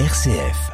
RCF.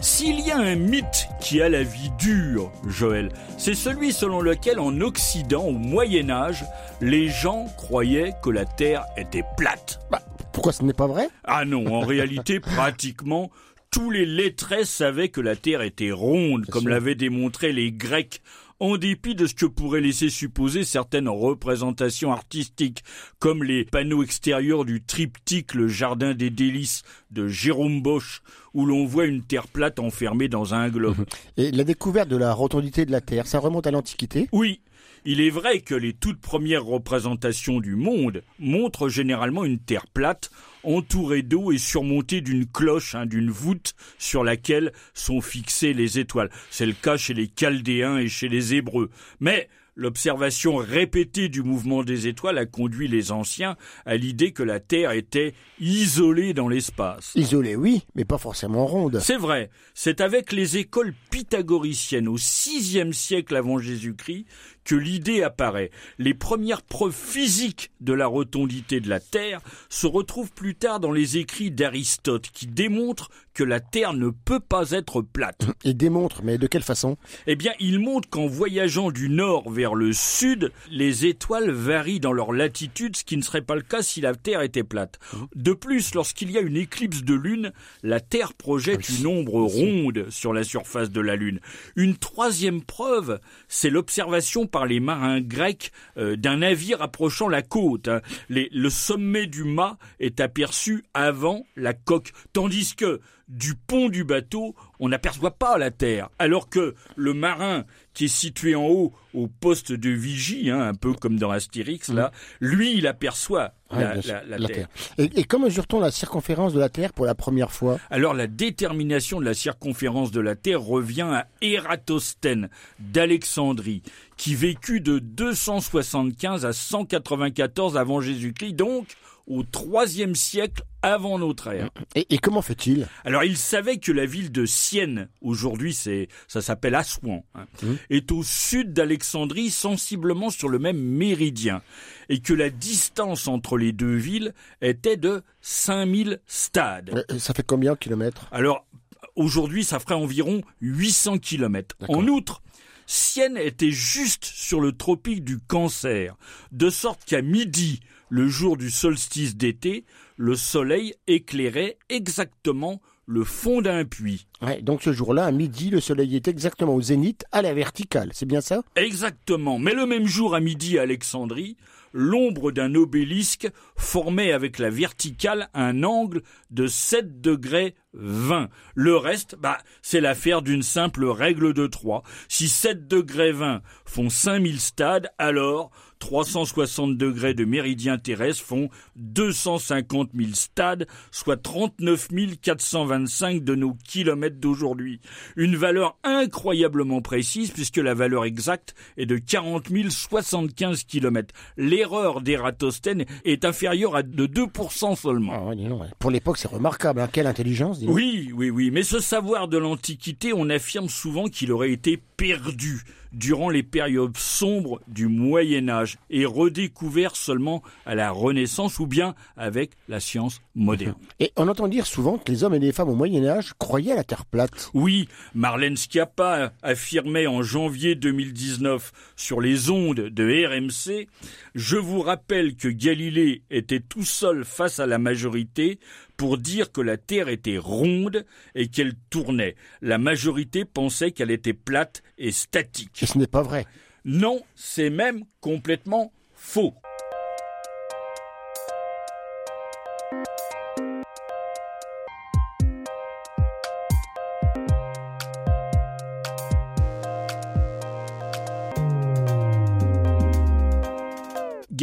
S'il y a un mythe qui a la vie dure, Joël, c'est celui selon lequel en Occident, au Moyen Âge, les gens croyaient que la Terre était plate. Bah, pourquoi ce n'est pas vrai? Ah non, en réalité, pratiquement tous les lettrés savaient que la Terre était ronde, comme l'avaient démontré les Grecs, en dépit de ce que pourraient laisser supposer certaines représentations artistiques, comme les panneaux extérieurs du triptyque Le Jardin des Délices de Jérôme Bosch, où l'on voit une Terre plate enfermée dans un globe. Et la découverte de la rotondité de la Terre, ça remonte à l'Antiquité? Oui, il est vrai que les toutes premières représentations du monde montrent généralement une terre plate, entourée d'eau et surmontée d'une cloche, hein, d'une voûte sur laquelle sont fixées les étoiles. C'est le cas chez les Chaldéens et chez les Hébreux. Mais L'observation répétée du mouvement des étoiles a conduit les anciens à l'idée que la Terre était isolée dans l'espace. Isolée, oui, mais pas forcément ronde. C'est vrai, c'est avec les écoles pythagoriciennes au VIe siècle avant Jésus-Christ que l'idée apparaît. Les premières preuves physiques de la rotondité de la Terre se retrouvent plus tard dans les écrits d'Aristote qui démontrent que la Terre ne peut pas être plate. Et démontre, mais de quelle façon? Eh bien, il montre qu'en voyageant du nord vers le sud, les étoiles varient dans leur latitude, ce qui ne serait pas le cas si la Terre était plate. De plus, lorsqu'il y a une éclipse de lune, la Terre projette une ombre ronde sur la surface de la lune. Une troisième preuve, c'est l'observation par les marins grecs euh, d'un navire approchant la côte. hein. Le sommet du mât est aperçu avant la coque, tandis que du pont du bateau, on n'aperçoit pas la terre. Alors que le marin qui est situé en haut au poste de vigie, hein, un peu comme dans Astérix, là, lui, il aperçoit Mmh. Ouais, la, bien sûr, la- la la terre. Terre. Et, et comment mesure-t-on la circonférence de la Terre pour la première fois? Alors la détermination de la circonférence de la Terre revient à Ératosthène d'Alexandrie, qui vécut de 275 à 194 avant Jésus-Christ, donc au troisième siècle avant notre ère. et, et comment fait-il? Alors il savait que la ville de Sienne, aujourd'hui c'est ça s'appelle Assouan, hein, Mmh. est au sud d'Alexandrie, sensiblement sur le même méridien, et que la distance entre les deux villes était de 5000 stades. Euh, Ça fait combien de kilomètres? Alors, aujourd'hui, ça ferait environ 800 kilomètres. En outre, Sienne était juste sur le tropique du Cancer, de sorte qu'à midi, le jour du solstice d'été, le soleil éclairait exactement le fond d'un puits. ouais, Donc ce jour-là, à midi, le soleil est exactement au zénith, à la verticale. C'est bien ça? Exactement. Mais le même jour à midi à Alexandrie, l'ombre d'un obélisque formait avec la verticale un angle de 7 degrés 20. Le reste, bah, c'est l'affaire d'une simple règle de 3. Si 7 degrés 20 font 5000 stades, alors 360 degrés de méridien terrestre font 250 000 stades, soit 39 425 de nos kilomètres d'aujourd'hui. Une valeur incroyablement précise puisque la valeur exacte est de 40 075 kilomètres. L'erreur d'Ératosthène est inférieure à de 2% seulement. Ah. Pour l'époque, c'est remarquable. hein. Quelle intelligence. Oui, oui, oui, mais ce savoir de l'Antiquité, on affirme souvent qu'il aurait été perdu durant les périodes sombres du Moyen Âge et redécouvert seulement à la Renaissance ou bien avec la science moderne. Et on entend dire souvent que les hommes et les femmes au Moyen Âge croyaient à la Terre plate. Oui, Marlène Schiappa affirmait en janvier 2019 sur les ondes de RMC Je vous rappelle que Galilée était tout seul face à la majorité pour dire que la Terre était ronde et qu'elle tournait. La majorité pensait qu'elle était plate et statique. Et ce n'est pas vrai. Non, c'est même complètement faux.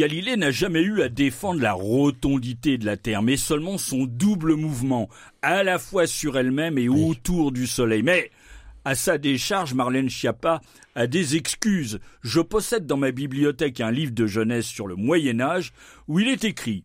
Galilée n'a jamais eu à défendre la rotondité de la Terre, mais seulement son double mouvement, à la fois sur elle-même et autour du Soleil. Mais à sa décharge, Marlène Schiappa a des excuses. Je possède dans ma bibliothèque un livre de jeunesse sur le Moyen Âge où il est écrit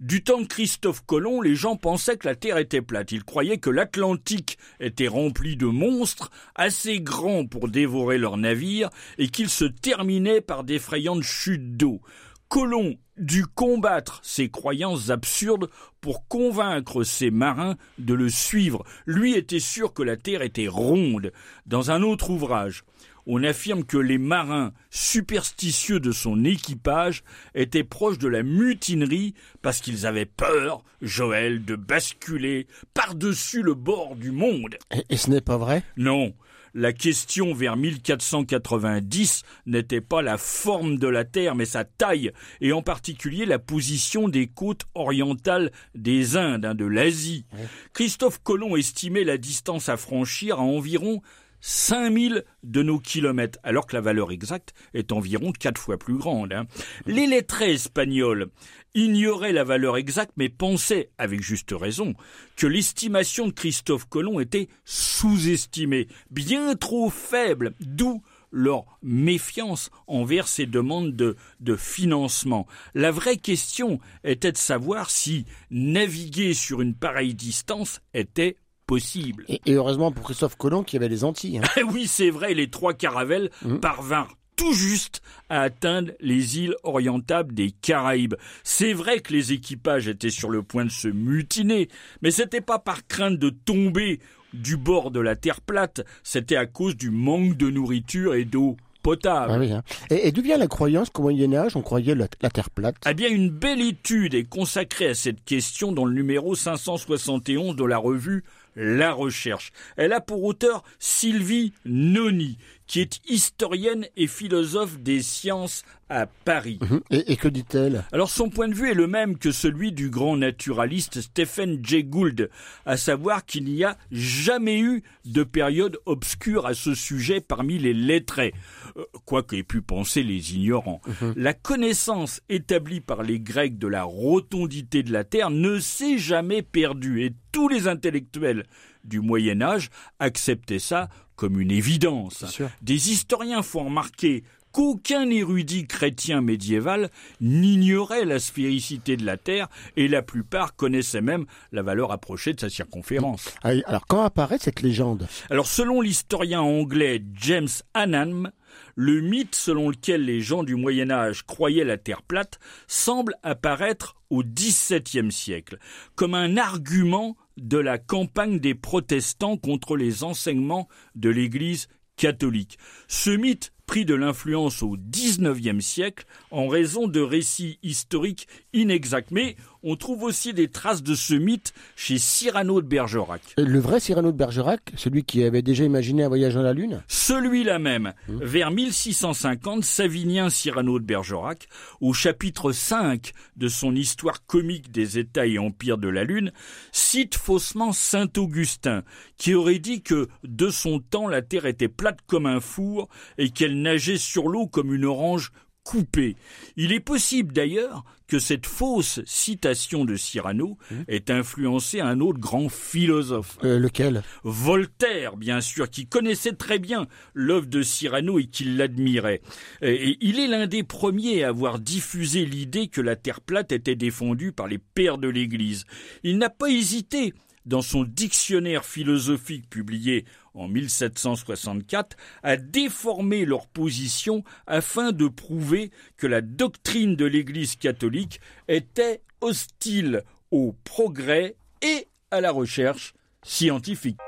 du temps de Christophe Colomb, les gens pensaient que la Terre était plate. Ils croyaient que l'Atlantique était rempli de monstres assez grands pour dévorer leurs navires et qu'il se terminait par d'effrayantes chutes d'eau. Colomb dut combattre ses croyances absurdes pour convaincre ses marins de le suivre. Lui était sûr que la Terre était ronde. Dans un autre ouvrage, on affirme que les marins superstitieux de son équipage étaient proches de la mutinerie parce qu'ils avaient peur, Joël, de basculer par-dessus le bord du monde. Et, et ce n'est pas vrai? Non, la question vers 1490 n'était pas la forme de la Terre, mais sa taille, et en particulier la position des côtes orientales des Indes, hein, de l'Asie. Christophe Colomb estimait la distance à franchir à environ 5000 de nos kilomètres, alors que la valeur exacte est environ quatre fois plus grande. Hein. Les lettrés espagnols ignoraient la valeur exacte, mais pensaient, avec juste raison, que l'estimation de Christophe Colomb était sous-estimée, bien trop faible, d'où leur méfiance envers ces demandes de, de, financement. La vraie question était de savoir si naviguer sur une pareille distance était possible. Et, et heureusement pour Christophe Colomb qui avait les Antilles. Hein. oui, c'est vrai, les trois caravelles mmh. parvinrent tout juste à atteindre les îles orientales des Caraïbes. C'est vrai que les équipages étaient sur le point de se mutiner, mais c'était pas par crainte de tomber du bord de la terre plate, c'était à cause du manque de nourriture et d'eau potable. Ah oui, hein. Et, et d'où vient la croyance qu'au Moyen Âge, on croyait la, la, Terre plate? Eh bien, une belle étude est consacrée à cette question dans le numéro 571 de la revue La Recherche. Elle a pour auteur Sylvie Noni, qui est historienne et philosophe des sciences à Paris. Mmh. Et, et, que dit-elle? Alors son point de vue est le même que celui du grand naturaliste Stephen Jay Gould, à savoir qu'il n'y a jamais eu de période obscure à ce sujet parmi les lettrés, euh, quoi qu'aient pu penser les ignorants. Mmh. La connaissance établie par les Grecs de la rotondité de la Terre ne s'est jamais perdue et tous les intellectuels du Moyen Âge acceptaient ça comme une évidence. Des historiens font remarquer qu'aucun érudit chrétien médiéval n'ignorait la sphéricité de la Terre et la plupart connaissaient même la valeur approchée de sa circonférence. Alors quand apparaît cette légende? Alors selon l'historien anglais James Annan, le mythe selon lequel les gens du Moyen Âge croyaient la Terre plate semble apparaître au XVIIe siècle comme un argument de la campagne des protestants contre les enseignements de l'Église catholique. Ce mythe pris de l'influence au XIXe siècle en raison de récits historiques inexacts. Mais on trouve aussi des traces de ce mythe chez Cyrano de Bergerac. Le vrai Cyrano de Bergerac, celui qui avait déjà imaginé un voyage dans la Lune Celui-là même. Mmh. Vers 1650, Savinien Cyrano de Bergerac, au chapitre 5 de son histoire comique des États et empires de la Lune, cite faussement Saint Augustin, qui aurait dit que de son temps la Terre était plate comme un four et qu'elle nageait sur l'eau comme une orange coupée. Il est possible d'ailleurs que cette fausse citation de Cyrano mmh. ait influencé un autre grand philosophe. Euh, lequel? Voltaire, bien sûr, qui connaissait très bien l'œuvre de Cyrano et qui l'admirait. Et il est l'un des premiers à avoir diffusé l'idée que la Terre plate était défendue par les pères de l'Église. Il n'a pas hésité dans son dictionnaire philosophique publié en 1764, à déformer leur position afin de prouver que la doctrine de l'Église catholique était hostile au progrès et à la recherche scientifique.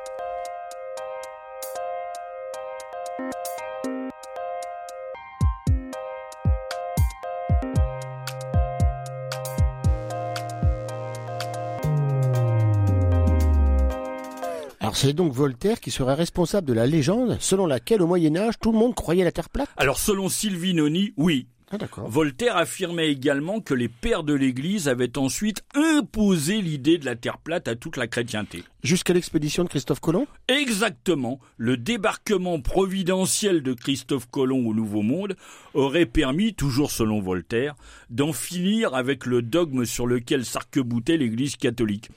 Alors c'est donc Voltaire qui serait responsable de la légende selon laquelle au Moyen Âge tout le monde croyait la Terre plate Alors selon Sylvie Noni, oui. Ah, Voltaire affirmait également que les pères de l'Église avaient ensuite imposé l'idée de la Terre plate à toute la chrétienté. Jusqu'à l'expédition de Christophe Colomb Exactement. Le débarquement providentiel de Christophe Colomb au Nouveau Monde aurait permis, toujours selon Voltaire, d'en finir avec le dogme sur lequel s'arc-boutait l'Église catholique.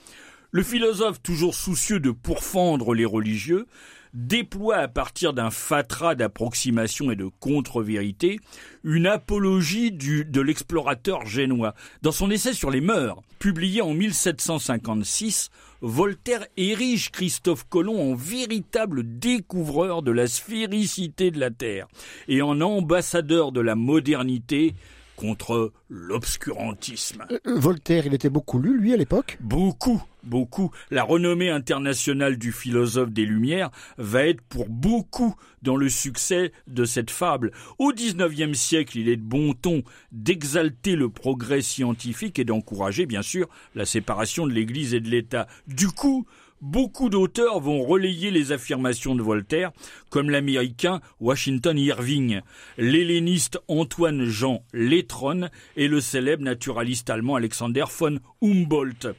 Le philosophe, toujours soucieux de pourfendre les religieux, déploie à partir d'un fatras d'approximation et de contre-vérité une apologie du, de l'explorateur génois. Dans son essai sur les mœurs, publié en 1756, Voltaire érige Christophe Colomb en véritable découvreur de la sphéricité de la Terre et en ambassadeur de la modernité contre l'obscurantisme. Euh, euh, Voltaire, il était beaucoup lu, lui, à l'époque? Beaucoup, beaucoup. La renommée internationale du philosophe des Lumières va être pour beaucoup dans le succès de cette fable. Au XIXe siècle, il est de bon ton d'exalter le progrès scientifique et d'encourager, bien sûr, la séparation de l'Église et de l'État. Du coup, beaucoup d'auteurs vont relayer les affirmations de Voltaire, comme l'américain Washington Irving, l'helléniste Antoine Jean Letron et le célèbre naturaliste allemand Alexander von Humboldt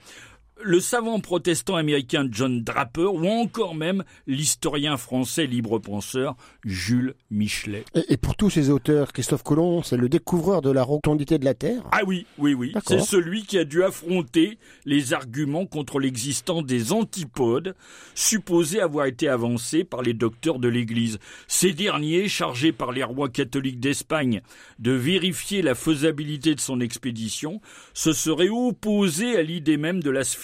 le savant protestant américain John Draper ou encore même l'historien français libre-penseur Jules Michelet. Et, pour tous ces auteurs, Christophe Colomb, c'est le découvreur de la rotondité de la Terre Ah oui, oui, oui. C'est celui qui a dû affronter les arguments contre l'existence des antipodes supposés avoir été avancés par les docteurs de l'Église. Ces derniers, chargés par les rois catholiques d'Espagne de vérifier la faisabilité de son expédition, se seraient opposés à l'idée même de la sphère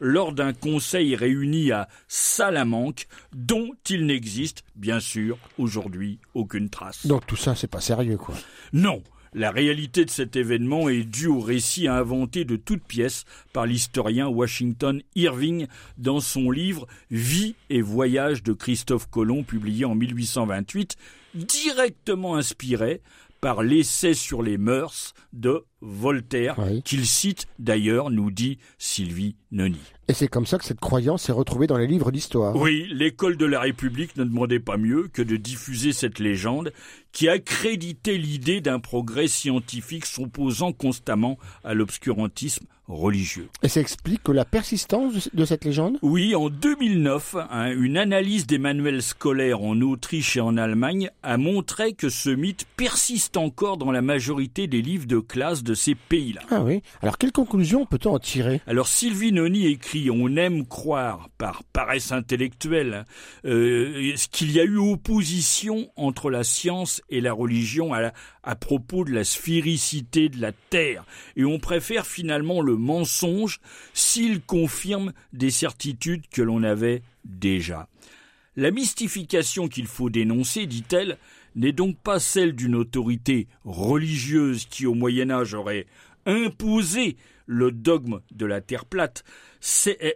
lors d'un conseil réuni à Salamanque, dont il n'existe, bien sûr, aujourd'hui aucune trace. Donc tout ça, c'est pas sérieux, quoi. Non. La réalité de cet événement est due au récit inventé de toutes pièces par l'historien Washington Irving dans son livre Vie et voyage de Christophe Colomb publié en 1828, directement inspiré par l'essai sur les mœurs de Voltaire, qu'il cite d'ailleurs, nous dit Sylvie Noni. Et c'est comme ça que cette croyance est retrouvée dans les livres d'histoire. Oui, l'école de la République ne demandait pas mieux que de diffuser cette légende qui accréditait l'idée d'un progrès scientifique s'opposant constamment à l'obscurantisme religieux. Et ça explique la persistance de cette légende? Oui, en 2009, hein, une analyse des manuels scolaires en Autriche et en Allemagne a montré que ce mythe persiste encore dans la majorité des livres de classe de ces pays-là. Ah oui. Alors quelle conclusion peut-on en tirer? Alors Sylvie Noni écrit On aime croire par paresse intellectuelle euh, qu'il y a eu opposition entre la science et la religion à, à propos de la sphéricité de la Terre et on préfère finalement le mensonge s'il confirme des certitudes que l'on avait déjà. La mystification qu'il faut dénoncer, dit-elle, n'est donc pas celle d'une autorité religieuse qui au Moyen Âge aurait imposé le dogme de la Terre plate,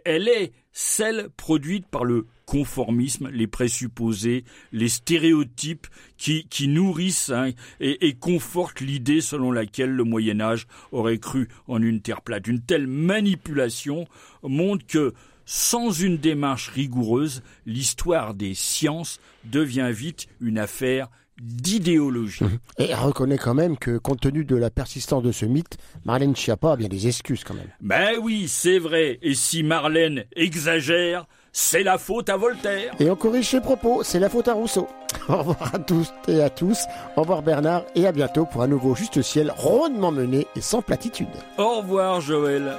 elle est celle produite par le conformisme, les présupposés, les stéréotypes qui, nourrissent hein, et, et, confortent l'idée selon laquelle le Moyen Âge aurait cru en une Terre plate. Une telle manipulation montre que sans une démarche rigoureuse, l'histoire des sciences devient vite une affaire d'idéologie. Mhm. Et reconnaît quand même que, compte tenu de la persistance de ce mythe, Marlène Schiappa a bien des excuses quand même. Ben oui, c'est vrai. Et si Marlène exagère, c'est la faute à Voltaire. Et on corrige ses propos, c'est la faute à Rousseau. Au revoir à tous et à tous. Au revoir Bernard et à bientôt pour un nouveau Juste Ciel rondement mené et sans platitude. Au revoir Joël.